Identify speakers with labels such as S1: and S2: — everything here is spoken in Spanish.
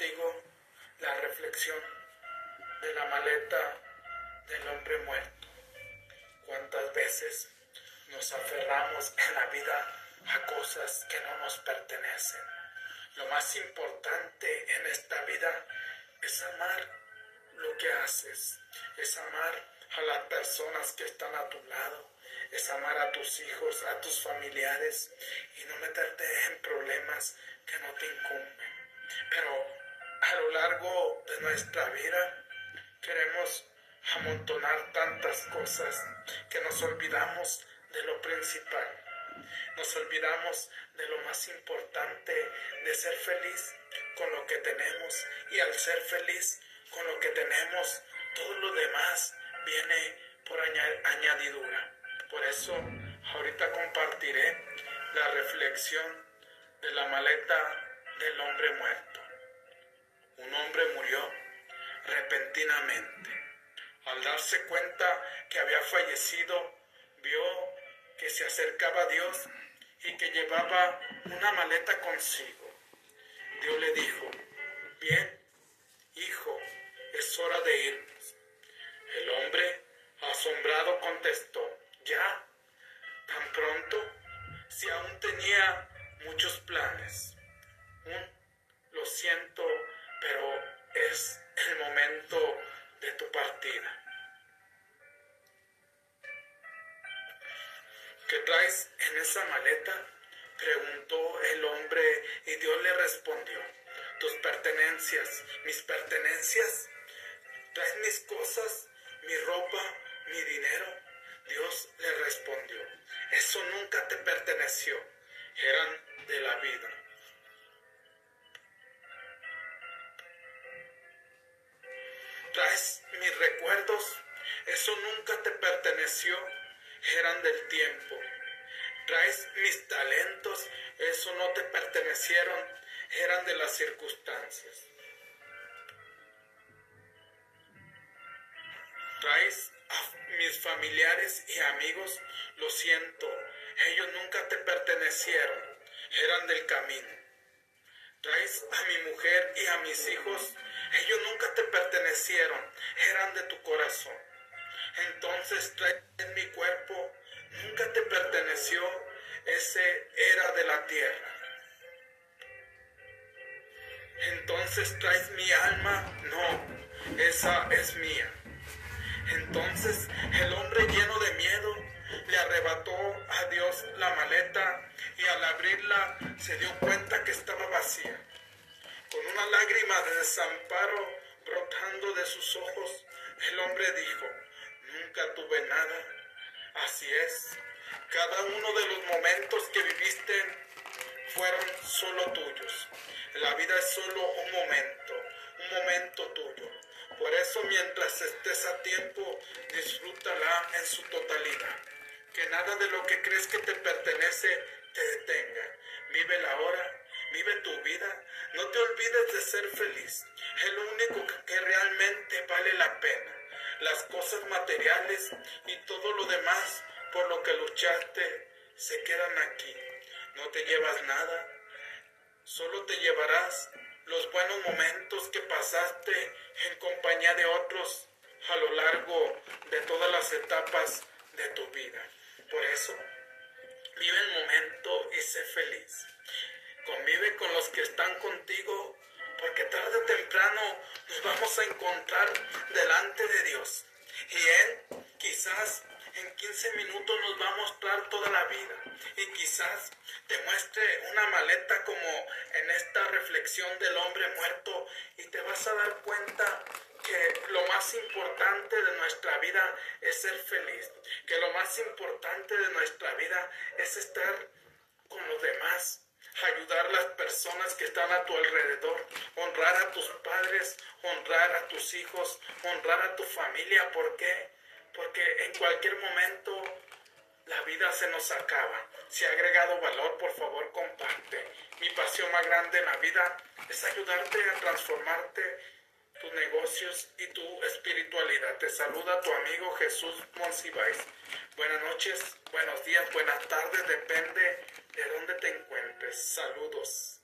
S1: contigo la reflexión de la maleta del hombre muerto. ¿Cuántas veces nos aferramos en la vida a cosas que no nos pertenecen? Lo más importante en esta vida es amar lo que haces, es amar a las personas que están a tu lado, es amar a tus hijos, a tus familiares y no meterte en problemas que no te incumben. Pero a lo largo de nuestra vida queremos amontonar tantas cosas que nos olvidamos de lo principal. Nos olvidamos de lo más importante, de ser feliz con lo que tenemos y al ser feliz con lo que tenemos, todo lo demás viene por añadidura. Por eso ahorita compartiré la reflexión de la maleta del hombre muerto. Un hombre murió repentinamente. Al darse cuenta que había fallecido, vio que se acercaba a Dios y que llevaba una maleta consigo. Dios le dijo, bien, hijo, es hora de irnos. El hombre, asombrado, contestó, ya, tan pronto, si aún tenía muchos planes. Un, lo siento, pero es el momento de tu partida. ¿Qué traes en esa maleta? Preguntó el hombre y Dios le respondió, tus pertenencias, mis pertenencias, traes mis cosas, mi ropa, mi dinero. Dios le respondió, eso nunca te perteneció, eran de la vida. Traes mis recuerdos, eso nunca te perteneció, eran del tiempo. Traes mis talentos, eso no te pertenecieron, eran de las circunstancias. Traes a mis familiares y amigos, lo siento, ellos nunca te pertenecieron, eran del camino. Traes a mi mujer y a mis hijos, ellos nunca te pertenecieron, eran de tu corazón. Entonces traes mi cuerpo, nunca te perteneció, ese era de la tierra. Entonces traes mi alma, no, esa es mía. Entonces abrirla se dio cuenta que estaba vacía. Con una lágrima de desamparo brotando de sus ojos, el hombre dijo, nunca tuve nada. Así es, cada uno de los momentos que viviste fueron solo tuyos. La vida es solo un momento, un momento tuyo. Por eso mientras estés a tiempo, disfrútala en su totalidad. Que nada de lo que crees que te pertenece te detenga. Vive la hora, vive tu vida. No te olvides de ser feliz. Es lo único que realmente vale la pena. Las cosas materiales y todo lo demás por lo que luchaste se quedan aquí. No te llevas nada. Solo te llevarás los buenos momentos que pasaste en compañía de otros a lo largo de todas las etapas de tu vida. Por eso, vive el momento y sé feliz. Convive con los que están contigo, porque tarde o temprano nos vamos a encontrar delante de Dios. Y Él quizás en 15 minutos nos va a mostrar toda la vida y quizás te muestre una maleta como en esta reflexión del hombre muerto y te vas a dar cuenta que lo más importante de nuestra vida es ser feliz, que lo más importante de nuestra vida es estar con los demás, ayudar a las personas que están a tu alrededor, honrar a tus padres, honrar a tus hijos, honrar a tu familia. ¿Por qué? porque en cualquier momento la vida se nos acaba. Si ha agregado valor, por favor, comparte. Mi pasión más grande en la vida es ayudarte a transformarte tus negocios y tu espiritualidad. Te saluda tu amigo Jesús Monsiváis. Buenas noches, buenos días, buenas tardes, depende de dónde te encuentres. Saludos.